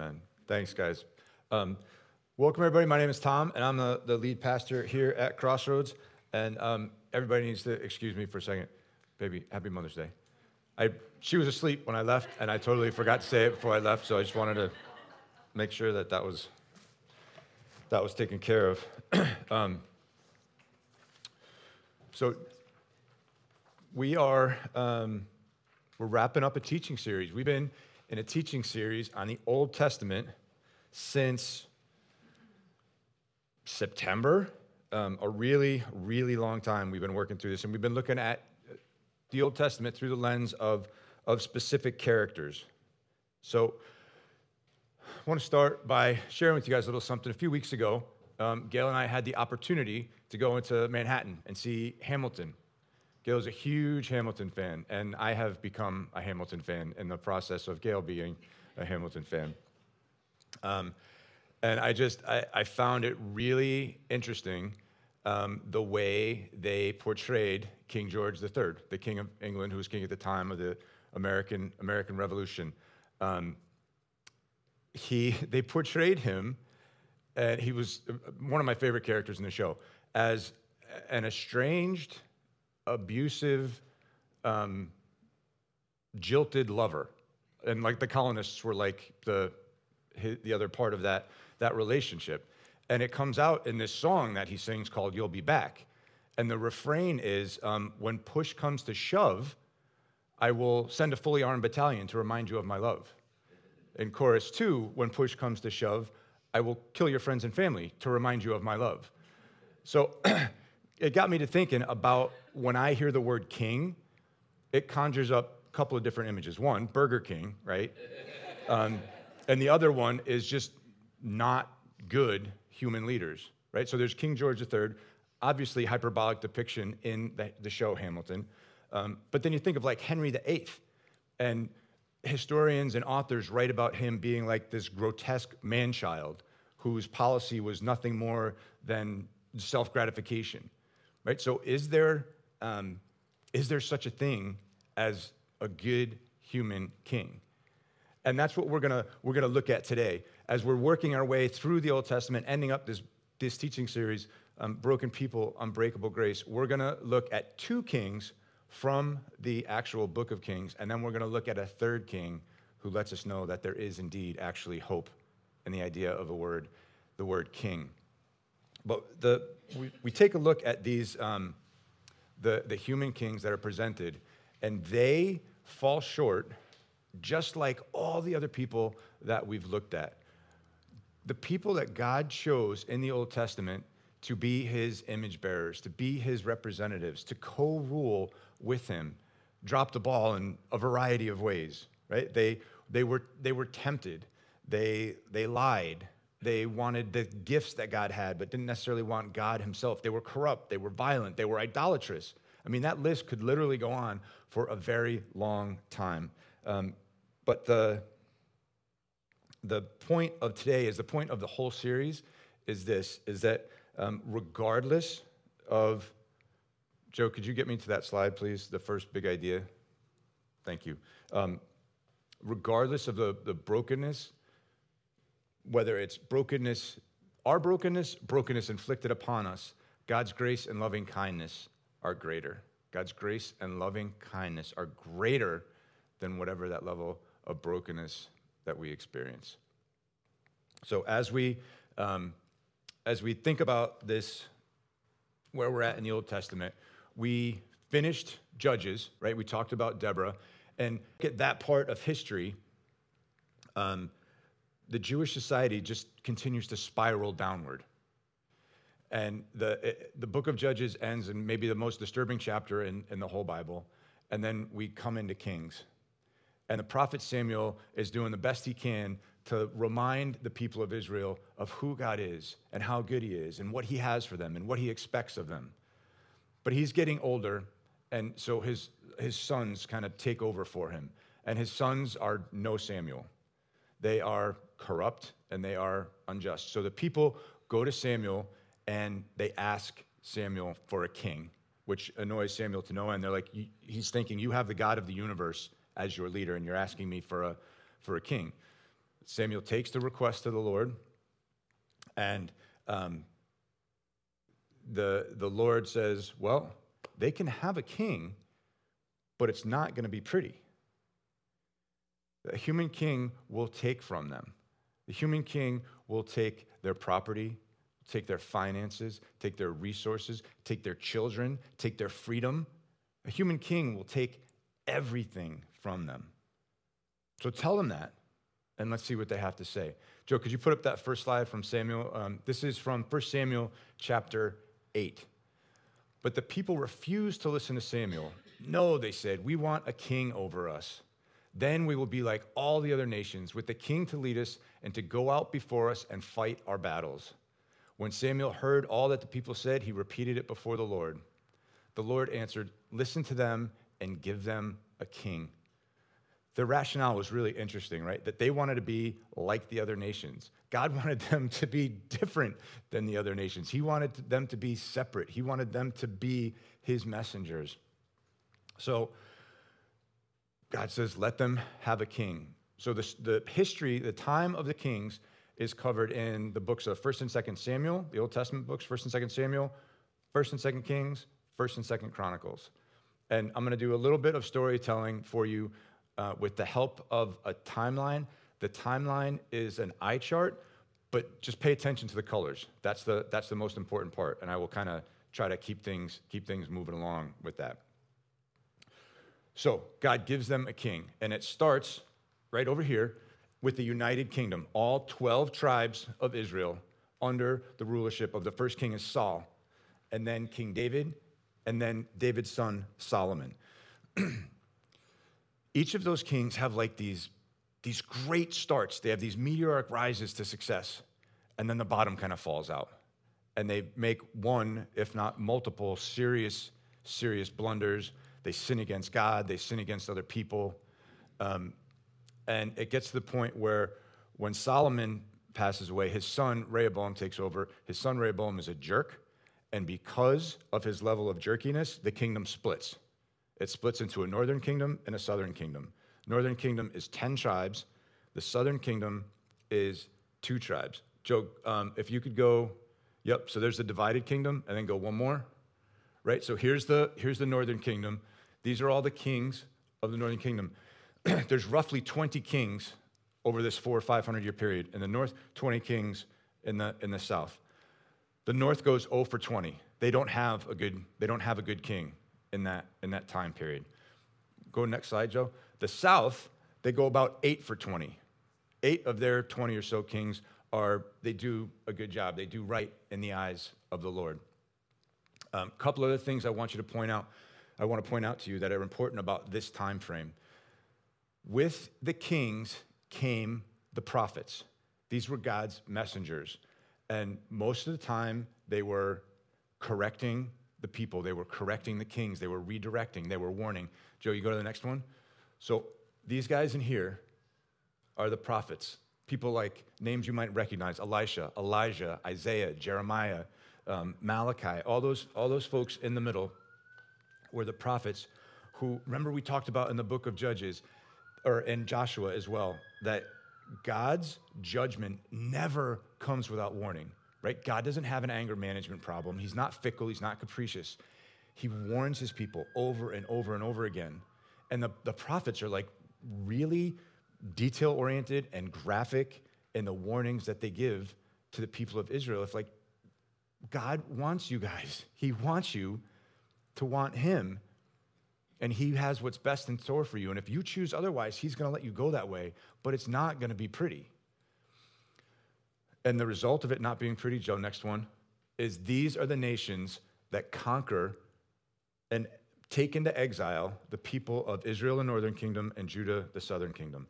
Amen. Thanks, guys. Um, welcome, everybody. My name is Tom, and I'm the, the lead pastor here at Crossroads. And um, everybody needs to excuse me for a second. Baby, happy Mother's Day. I, she was asleep when I left, and I totally forgot to say it before I left, so I just wanted to make sure that that was, that was taken care of. um, so we are um, we're wrapping up a teaching series. We've been in a teaching series on the Old Testament since September. Um, a really, really long time we've been working through this, and we've been looking at the Old Testament through the lens of, of specific characters. So, I want to start by sharing with you guys a little something. A few weeks ago, um, Gail and I had the opportunity to go into Manhattan and see Hamilton. Gail's a huge Hamilton fan, and I have become a Hamilton fan in the process of Gail being a Hamilton fan. Um, and I just, I, I, found it really interesting um, the way they portrayed King George III, the King of England, who was king at the time of the American, American Revolution. Um, he, they portrayed him, and he was one of my favorite characters in the show, as an estranged, abusive, um, jilted lover. And like the colonists were like the, the other part of that, that relationship. And it comes out in this song that he sings called You'll Be Back. And the refrain is um, When push comes to shove, I will send a fully armed battalion to remind you of my love. In chorus two, when push comes to shove, I will kill your friends and family to remind you of my love. So it got me to thinking about when I hear the word king, it conjures up a couple of different images. One, Burger King, right? Um, and the other one is just not good human leaders, right? So there's King George III, obviously hyperbolic depiction in the, the show Hamilton. Um, but then you think of like Henry VIII, and historians and authors write about him being like this grotesque man child whose policy was nothing more than self gratification right? So, is there, um, is there such a thing as a good human king? And that's what we're gonna, we're gonna look at today as we're working our way through the Old Testament, ending up this, this teaching series, um, Broken People, Unbreakable Grace. We're gonna look at two kings from the actual book of Kings, and then we're gonna look at a third king who lets us know that there is indeed actually hope in the idea of a word, the word king. But the, we, we take a look at these, um, the, the human kings that are presented, and they fall short just like all the other people that we've looked at. The people that God chose in the Old Testament to be his image bearers, to be his representatives, to co rule with him, dropped the ball in a variety of ways, right? They, they, were, they were tempted, they, they lied, they wanted the gifts that God had, but didn't necessarily want God Himself. They were corrupt, they were violent, they were idolatrous. I mean, that list could literally go on for a very long time. Um, but the, the point of today is the point of the whole series is this is that um, regardless of joe could you get me to that slide please the first big idea thank you um, regardless of the, the brokenness whether it's brokenness, our brokenness, brokenness inflicted upon us, God's grace and loving kindness are greater. God's grace and loving kindness are greater than whatever that level of brokenness that we experience. So as we um, as we think about this, where we're at in the Old Testament, we finished Judges, right? We talked about Deborah, and at that part of history. Um, the Jewish society just continues to spiral downward. And the, the book of Judges ends in maybe the most disturbing chapter in, in the whole Bible. And then we come into Kings. And the prophet Samuel is doing the best he can to remind the people of Israel of who God is and how good he is and what he has for them and what he expects of them. But he's getting older, and so his, his sons kind of take over for him. And his sons are no Samuel. They are corrupt and they are unjust. So the people go to Samuel and they ask Samuel for a king, which annoys Samuel to no end. They're like, he's thinking, you have the God of the universe as your leader, and you're asking me for a, for a king. Samuel takes the request to the Lord, and um, the, the Lord says, Well, they can have a king, but it's not going to be pretty. A human king will take from them. The human king will take their property, take their finances, take their resources, take their children, take their freedom. A human king will take everything from them. So tell them that, and let's see what they have to say. Joe, could you put up that first slide from Samuel? Um, this is from 1 Samuel chapter 8. But the people refused to listen to Samuel. No, they said, we want a king over us. Then we will be like all the other nations, with the king to lead us and to go out before us and fight our battles. When Samuel heard all that the people said, he repeated it before the Lord. The Lord answered, Listen to them and give them a king. The rationale was really interesting, right? That they wanted to be like the other nations. God wanted them to be different than the other nations. He wanted them to be separate. He wanted them to be his messengers. So God says, let them have a king. So the, the history, the time of the kings is covered in the books of 1st and 2nd Samuel, the Old Testament books, 1st and 2nd Samuel, 1st and 2nd Kings, 1st and 2nd Chronicles. And I'm going to do a little bit of storytelling for you uh, with the help of a timeline. The timeline is an eye chart, but just pay attention to the colors. That's the, that's the most important part. And I will kind of try to keep things, keep things moving along with that. So God gives them a king, and it starts right over here with the United Kingdom, all 12 tribes of Israel under the rulership of the first king is Saul, and then King David, and then David's son Solomon. Each of those kings have like these, these great starts. They have these meteoric rises to success, and then the bottom kind of falls out. And they make one, if not multiple, serious, serious blunders they sin against God, they sin against other people. Um, and it gets to the point where when Solomon passes away, his son Rehoboam takes over. His son Rehoboam is a jerk. And because of his level of jerkiness, the kingdom splits. It splits into a northern kingdom and a southern kingdom. Northern kingdom is 10 tribes, the southern kingdom is two tribes. Joe, um, if you could go, yep, so there's the divided kingdom, and then go one more, right? So here's the, here's the northern kingdom. These are all the kings of the northern kingdom. There's roughly 20 kings over this four or 500 year period. In the north, 20 kings in the, in the south. The north goes 0 for 20. They don't have a good, they don't have a good king in that, in that time period. Go next slide, Joe. The south, they go about 8 for 20. Eight of their 20 or so kings are, they do a good job. They do right in the eyes of the Lord. A um, couple other things I want you to point out. I want to point out to you that are important about this time frame. With the kings came the prophets. These were God's messengers. And most of the time, they were correcting the people, they were correcting the kings, they were redirecting, they were warning. Joe, you go to the next one. So these guys in here are the prophets. People like names you might recognize Elisha, Elijah, Isaiah, Jeremiah, um, Malachi, all those, all those folks in the middle were the prophets who, remember, we talked about in the book of Judges or in Joshua as well, that God's judgment never comes without warning, right? God doesn't have an anger management problem. He's not fickle, he's not capricious. He warns his people over and over and over again. And the, the prophets are like really detail oriented and graphic in the warnings that they give to the people of Israel. If, like, God wants you guys, He wants you to want Him. And He has what's best in store for you. And if you choose otherwise, He's going to let you go that way, but it's not going to be pretty. And the result of it not being pretty, Joe, next one, is these are the nations that conquer and take into exile the people of Israel, the northern kingdom, and Judah, the southern kingdom.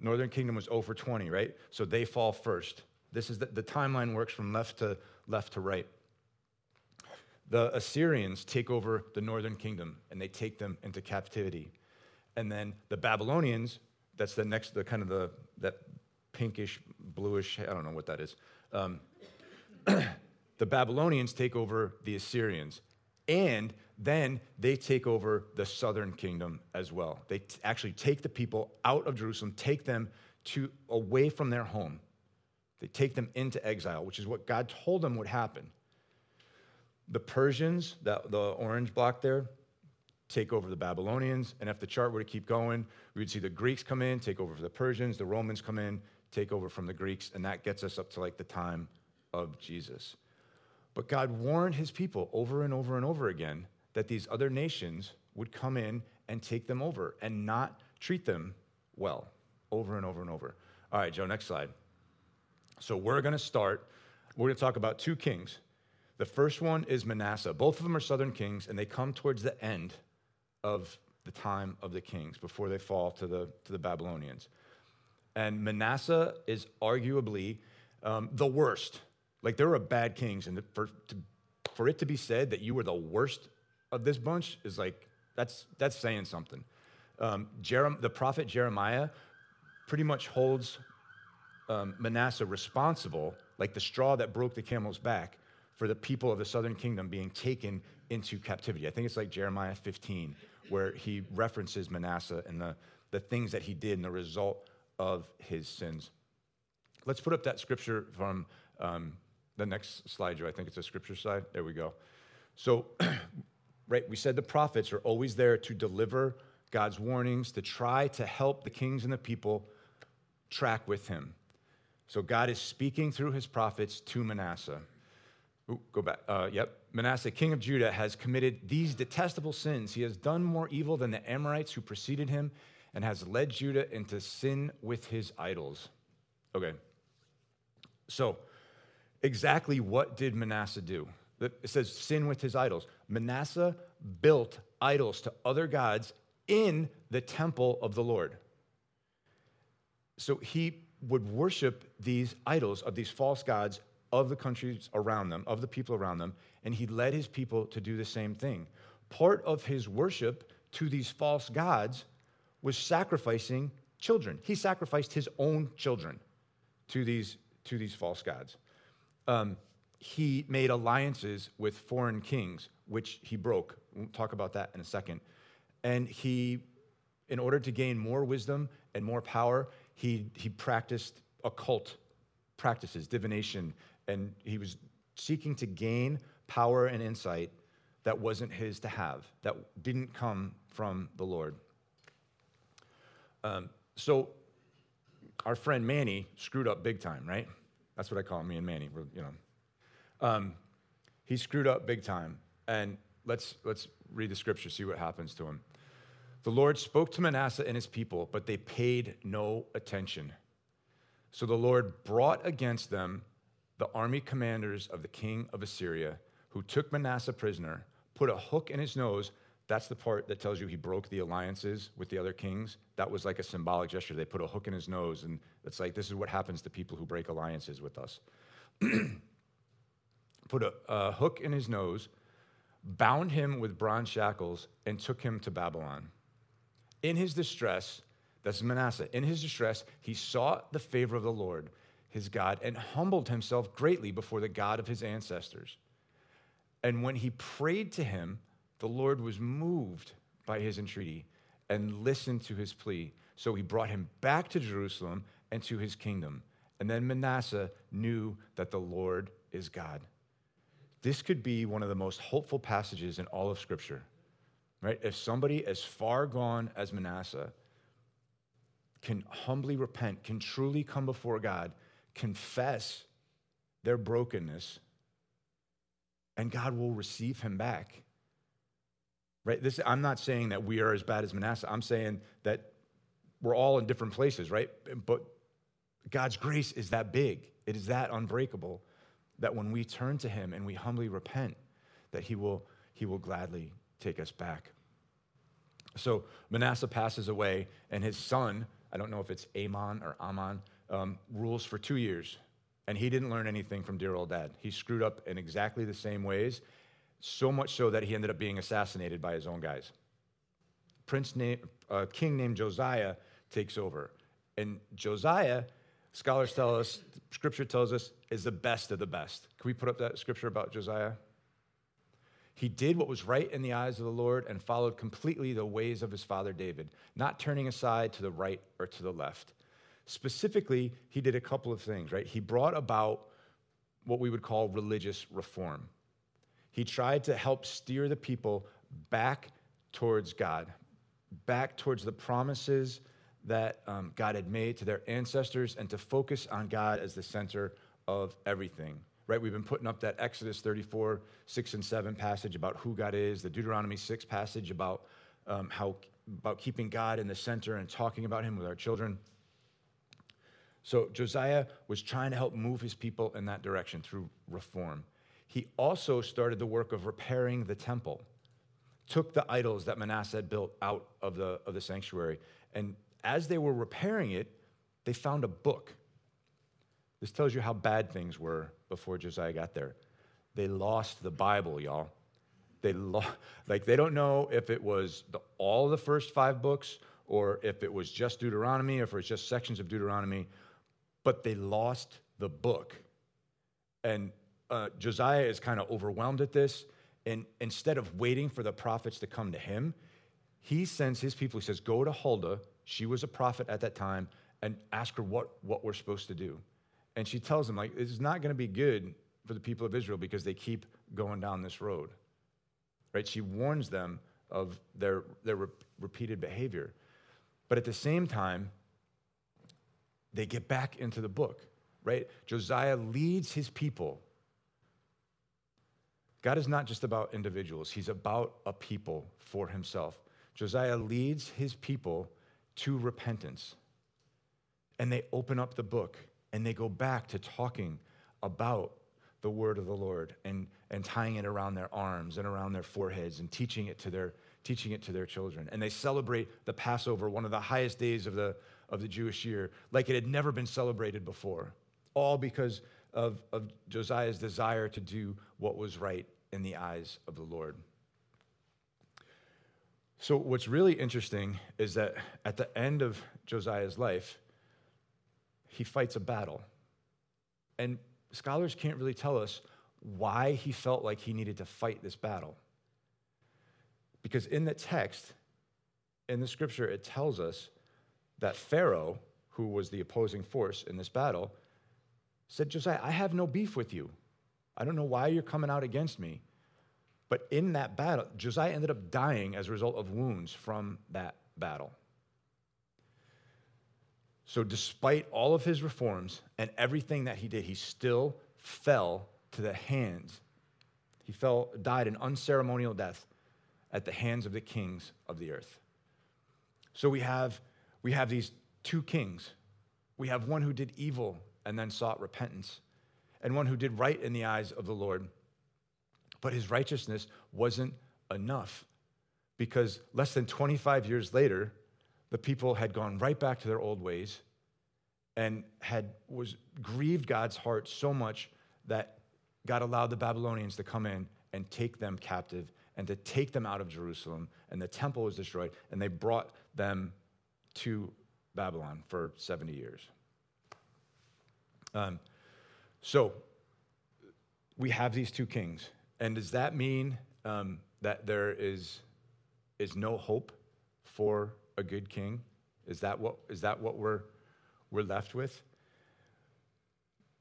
Northern kingdom was over 20, right? So they fall first. This is the, the timeline works from left to left to right the Assyrians take over the northern kingdom and they take them into captivity. And then the Babylonians, that's the next, the kind of the, that pinkish, bluish, I don't know what that is. Um, the Babylonians take over the Assyrians. And then they take over the southern kingdom as well. They t- actually take the people out of Jerusalem, take them to away from their home. They take them into exile, which is what God told them would happen. The Persians, that, the orange block there, take over the Babylonians. And if the chart were to keep going, we would see the Greeks come in, take over for the Persians, the Romans come in, take over from the Greeks, and that gets us up to like the time of Jesus. But God warned his people over and over and over again that these other nations would come in and take them over and not treat them well over and over and over. All right, Joe, next slide. So we're going to start, we're going to talk about two kings. The first one is Manasseh. Both of them are southern kings, and they come towards the end of the time of the kings before they fall to the, to the Babylonians. And Manasseh is arguably um, the worst. Like there are bad kings, and for, to, for it to be said that you were the worst of this bunch is like, that's, that's saying something. Um, Jerem, the prophet Jeremiah pretty much holds um, Manasseh responsible, like the straw that broke the camel's back, for the people of the southern kingdom being taken into captivity. I think it's like Jeremiah 15, where he references Manasseh and the, the things that he did and the result of his sins. Let's put up that scripture from um, the next slide, Joe. I think it's a scripture slide. There we go. So, right, we said the prophets are always there to deliver God's warnings, to try to help the kings and the people track with him. So, God is speaking through his prophets to Manasseh. Ooh, go back. Uh, yep. Manasseh, king of Judah, has committed these detestable sins. He has done more evil than the Amorites who preceded him and has led Judah into sin with his idols. Okay. So, exactly what did Manasseh do? It says sin with his idols. Manasseh built idols to other gods in the temple of the Lord. So he would worship these idols of these false gods of the countries around them, of the people around them, and he led his people to do the same thing. Part of his worship to these false gods was sacrificing children. He sacrificed his own children to these, to these false gods. Um, he made alliances with foreign kings, which he broke. We'll talk about that in a second. And he, in order to gain more wisdom and more power, he, he practiced occult practices, divination, and he was seeking to gain power and insight that wasn't his to have, that didn't come from the Lord. Um, so our friend Manny screwed up big time, right? That's what I call me and Manny. We're, you know, um, he screwed up big time. And let's let's read the scripture, see what happens to him. The Lord spoke to Manasseh and his people, but they paid no attention. So the Lord brought against them the army commanders of the king of Assyria, who took Manasseh prisoner, put a hook in his nose. That's the part that tells you he broke the alliances with the other kings. That was like a symbolic gesture. They put a hook in his nose, and it's like this is what happens to people who break alliances with us. put a, a hook in his nose, bound him with bronze shackles, and took him to Babylon. In his distress, that's Manasseh, in his distress, he sought the favor of the Lord, his God, and humbled himself greatly before the God of his ancestors. And when he prayed to him, the Lord was moved by his entreaty and listened to his plea. So he brought him back to Jerusalem and to his kingdom. And then Manasseh knew that the Lord is God. This could be one of the most hopeful passages in all of Scripture right? If somebody as far gone as Manasseh can humbly repent, can truly come before God, confess their brokenness, and God will receive him back. Right? This I'm not saying that we are as bad as Manasseh. I'm saying that we're all in different places, right? But God's grace is that big. It is that unbreakable that when we turn to him and we humbly repent, that he will he will gladly take us back. So Manasseh passes away, and his son, I don't know if it's Amon or Amon, um, rules for two years. And he didn't learn anything from dear old dad. He screwed up in exactly the same ways, so much so that he ended up being assassinated by his own guys. Prince name, uh, king named Josiah takes over. And Josiah, scholars tell us, scripture tells us, is the best of the best. Can we put up that scripture about Josiah? He did what was right in the eyes of the Lord and followed completely the ways of his father David, not turning aside to the right or to the left. specifically, he did a couple of things, right? He brought about what we would call religious reform. He tried to help steer the people back towards God, back towards the promises that um, God had made to their ancestors, and to focus on God as the center of everything. Right? We've been putting up that Exodus 34, 6 and 7 passage about who God is, the Deuteronomy 6 passage about um, how about keeping God in the center and talking about him with our children. So Josiah was trying to help move his people in that direction through reform. He also started the work of repairing the temple, took the idols that Manasseh had built out of the, of the sanctuary. And as they were repairing it, they found a book. This tells you how bad things were before Josiah got there. They lost the Bible, y'all. They lo- like they don't know if it was the, all the first five books or if it was just Deuteronomy or if it was just sections of Deuteronomy but they lost the book. And uh, Josiah is kind of overwhelmed at this. And instead of waiting for the prophets to come to him, he sends his people, he says, Go to Huldah. She was a prophet at that time, and ask her what, what we're supposed to do. And she tells him, like, it's not going to be good for the people of Israel because they keep going down this road. Right? She warns them of their, their re- repeated behavior. But at the same time, they get back into the book, right? Josiah leads his people. God is not just about individuals, he's about a people for himself. Josiah leads his people to repentance. And they open up the book and they go back to talking about the word of the Lord and, and tying it around their arms and around their foreheads and teaching it to their teaching it to their children. And they celebrate the Passover, one of the highest days of the, of the Jewish year, like it had never been celebrated before, all because of, of Josiah's desire to do what was right in the eyes of the Lord. So, what's really interesting is that at the end of Josiah's life, he fights a battle. And scholars can't really tell us why he felt like he needed to fight this battle. Because in the text, in the scripture, it tells us that Pharaoh, who was the opposing force in this battle, said, Josiah, I have no beef with you. I don't know why you're coming out against me. But in that battle, Josiah ended up dying as a result of wounds from that battle. So, despite all of his reforms and everything that he did, he still fell to the hands. He fell, died an unceremonial death at the hands of the kings of the earth. So we have, we have these two kings. We have one who did evil and then sought repentance, and one who did right in the eyes of the Lord. But his righteousness wasn't enough because less than 25 years later, the people had gone right back to their old ways and had was grieved God's heart so much that God allowed the Babylonians to come in and take them captive and to take them out of Jerusalem. And the temple was destroyed, and they brought them to Babylon for 70 years. Um, so we have these two kings. And does that mean um, that there is, is no hope for a good king? Is that what, is that what we're, we're left with?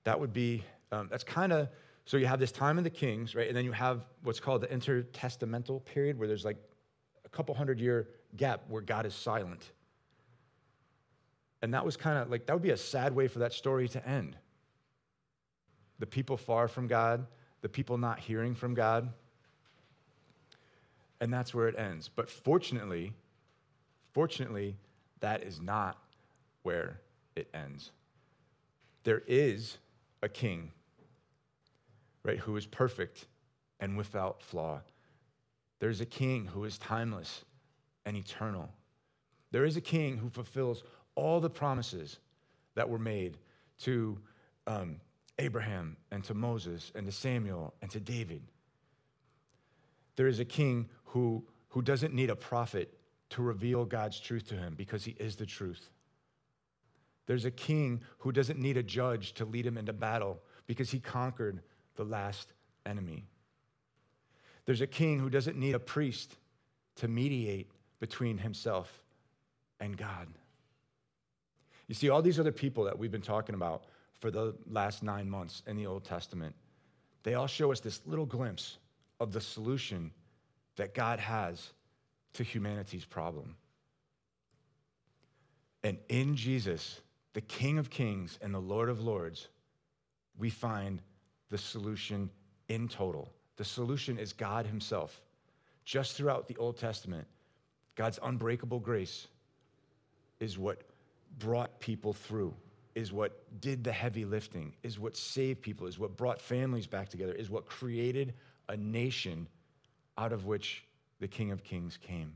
That would be, um, that's kind of so you have this time of the kings, right? And then you have what's called the intertestamental period, where there's like a couple hundred year gap where God is silent. And that was kind of like, that would be a sad way for that story to end. The people far from God, the people not hearing from God. And that's where it ends. But fortunately, fortunately, that is not where it ends. There is a king right, who is perfect and without flaw. There's a king who is timeless and eternal. There is a king who fulfills all the promises that were made to um, Abraham and to Moses and to Samuel and to David. There is a king who, who doesn't need a prophet to reveal God's truth to him because he is the truth. There's a king who doesn't need a judge to lead him into battle because he conquered the last enemy. There's a king who doesn't need a priest to mediate between himself and God. You see, all these other people that we've been talking about for the last nine months in the Old Testament, they all show us this little glimpse of the solution that God has to humanity's problem. And in Jesus, the King of Kings and the Lord of Lords, we find the solution in total. The solution is God Himself. Just throughout the Old Testament, God's unbreakable grace is what brought people through, is what did the heavy lifting, is what saved people, is what brought families back together, is what created a nation out of which the King of Kings came.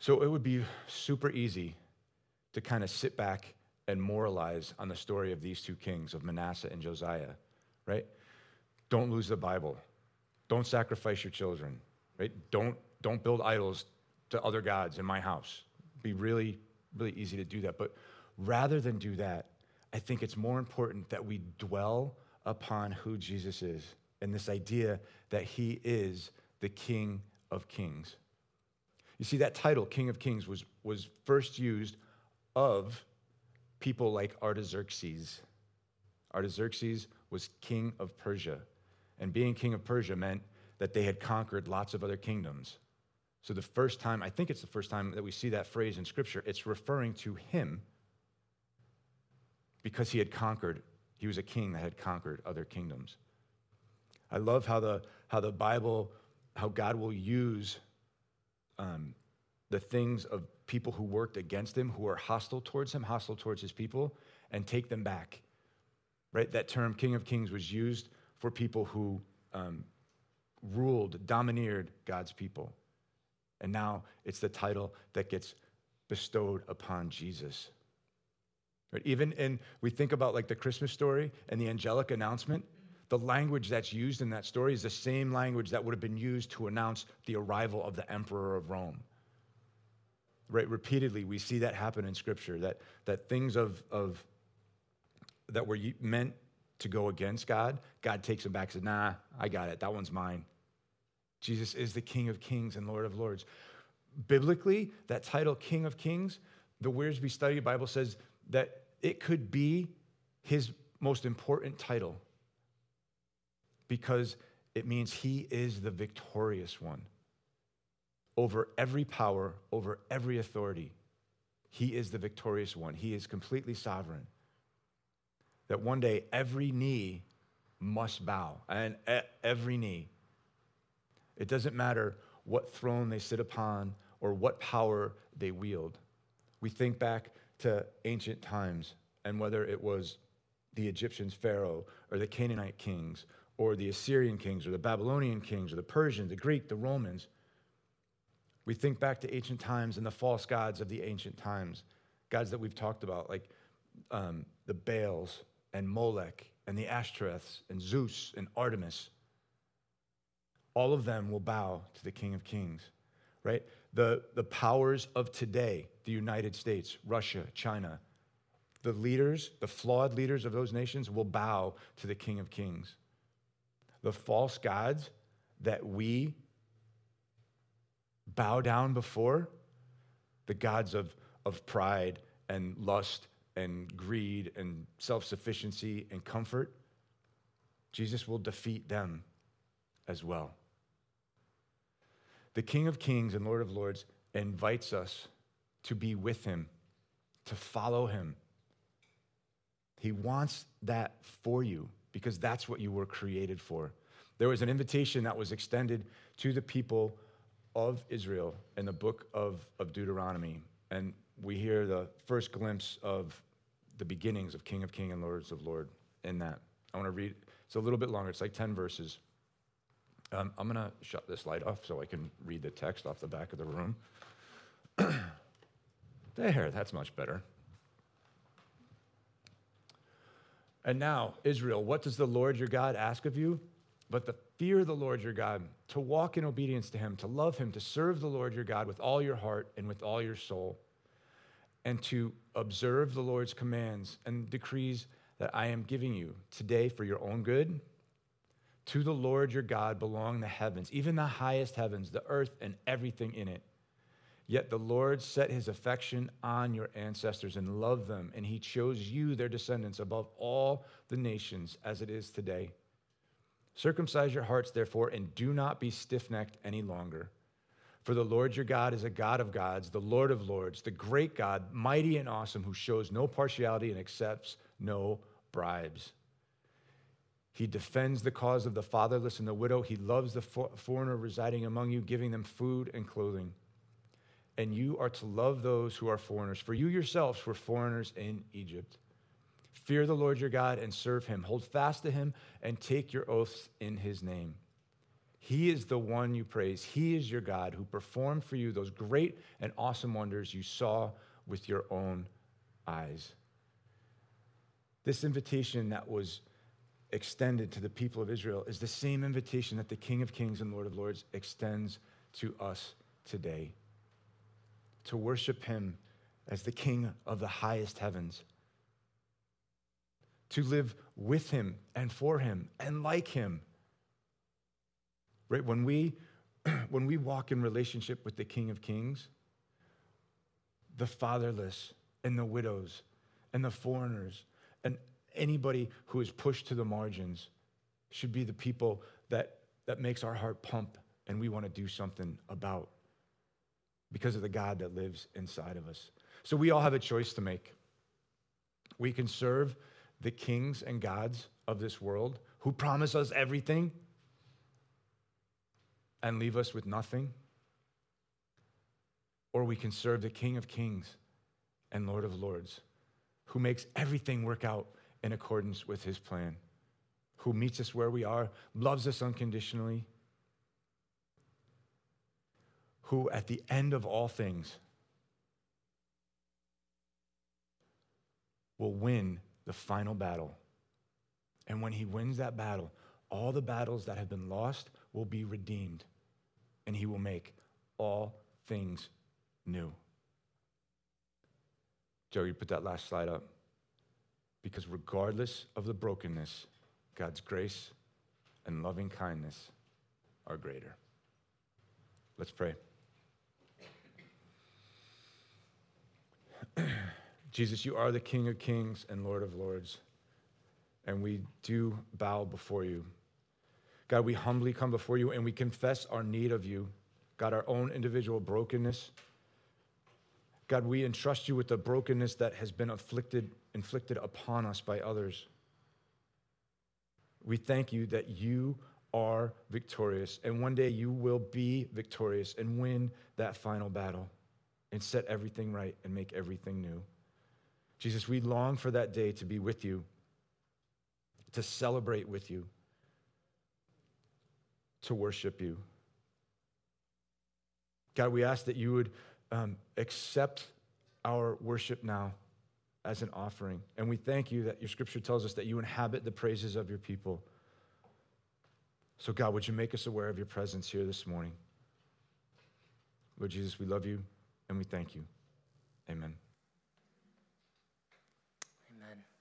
So it would be super easy to kind of sit back and moralize on the story of these two kings, of Manasseh and Josiah, right? Don't lose the Bible. Don't sacrifice your children, right? Don't, don't build idols to other gods in my house. It'd be really, really easy to do that. But rather than do that, I think it's more important that we dwell upon who Jesus is and this idea that he is the King of Kings. You see, that title, King of Kings, was, was first used of people like Artaxerxes. Artaxerxes was king of Persia. And being king of Persia meant that they had conquered lots of other kingdoms. So the first time, I think it's the first time that we see that phrase in Scripture, it's referring to him because he had conquered, he was a king that had conquered other kingdoms. I love how the, how the Bible, how God will use um, the things of people who worked against him, who are hostile towards him, hostile towards his people, and take them back. Right? That term, King of Kings, was used for people who um, ruled, domineered God's people. And now it's the title that gets bestowed upon Jesus. Right? Even in, we think about like the Christmas story and the angelic announcement, the language that's used in that story is the same language that would have been used to announce the arrival of the emperor of Rome. Right? Repeatedly, we see that happen in Scripture, that, that things of, of that were meant to go against God, God takes them back and says, nah, I got it. That one's mine. Jesus is the King of Kings and Lord of Lords. Biblically, that title, King of Kings, the Wiersbe Study Bible says that it could be his most important title because it means he is the victorious one over every power, over every authority. He is the victorious one. He is completely sovereign. That one day every knee must bow, and every knee. It doesn't matter what throne they sit upon or what power they wield. We think back to ancient times and whether it was the Egyptians, Pharaoh, or the Canaanite kings, or the Assyrian kings, or the Babylonian kings, or the Persians, the Greek, the Romans. We think back to ancient times and the false gods of the ancient times, gods that we've talked about, like um, the Baals and Molech and the Ashtoreths and Zeus and Artemis. All of them will bow to the King of Kings, right? The, the powers of today, the United States, Russia, China, the leaders, the flawed leaders of those nations will bow to the King of Kings. The false gods that we bow down before the gods of, of pride and lust and greed and self sufficiency and comfort, Jesus will defeat them as well. The King of Kings and Lord of Lords invites us to be with him, to follow him. He wants that for you because that's what you were created for. There was an invitation that was extended to the people of Israel in the book of, of Deuteronomy. And we hear the first glimpse of the beginnings of King of King and Lords of Lord in that. I want to read, it's a little bit longer, it's like 10 verses. Um, I'm going to shut this light off so I can read the text off the back of the room. there, that's much better. And now, Israel, what does the Lord your God ask of you? but the fear of the Lord your God, to walk in obedience to him, to love him, to serve the Lord your God with all your heart and with all your soul, and to observe the Lord's commands and decrees that I am giving you today for your own good. To the Lord your God belong the heavens, even the highest heavens, the earth, and everything in it. Yet the Lord set his affection on your ancestors and loved them, and he chose you, their descendants, above all the nations as it is today. Circumcise your hearts, therefore, and do not be stiff necked any longer. For the Lord your God is a God of gods, the Lord of lords, the great God, mighty and awesome, who shows no partiality and accepts no bribes. He defends the cause of the fatherless and the widow. He loves the foreigner residing among you, giving them food and clothing. And you are to love those who are foreigners, for you yourselves were foreigners in Egypt. Fear the Lord your God and serve him. Hold fast to him and take your oaths in his name. He is the one you praise. He is your God who performed for you those great and awesome wonders you saw with your own eyes. This invitation that was extended to the people of Israel is the same invitation that the King of Kings and Lord of Lords extends to us today to worship him as the King of the highest heavens to live with him and for him and like him. Right? When we when we walk in relationship with the King of Kings, the fatherless and the widows and the foreigners and anybody who is pushed to the margins should be the people that, that makes our heart pump and we want to do something about because of the God that lives inside of us. So we all have a choice to make. We can serve the kings and gods of this world who promise us everything and leave us with nothing. Or we can serve the King of Kings and Lord of Lords who makes everything work out in accordance with his plan, who meets us where we are, loves us unconditionally, who at the end of all things will win the final battle. And when he wins that battle, all the battles that have been lost will be redeemed, and he will make all things new. Joe, you put that last slide up. Because regardless of the brokenness, God's grace and loving kindness are greater. Let's pray. Jesus, you are the King of kings and Lord of lords, and we do bow before you. God, we humbly come before you and we confess our need of you. God, our own individual brokenness. God, we entrust you with the brokenness that has been afflicted, inflicted upon us by others. We thank you that you are victorious, and one day you will be victorious and win that final battle and set everything right and make everything new. Jesus, we long for that day to be with you, to celebrate with you, to worship you. God, we ask that you would um, accept our worship now as an offering. And we thank you that your scripture tells us that you inhabit the praises of your people. So, God, would you make us aware of your presence here this morning? Lord Jesus, we love you and we thank you. Amen.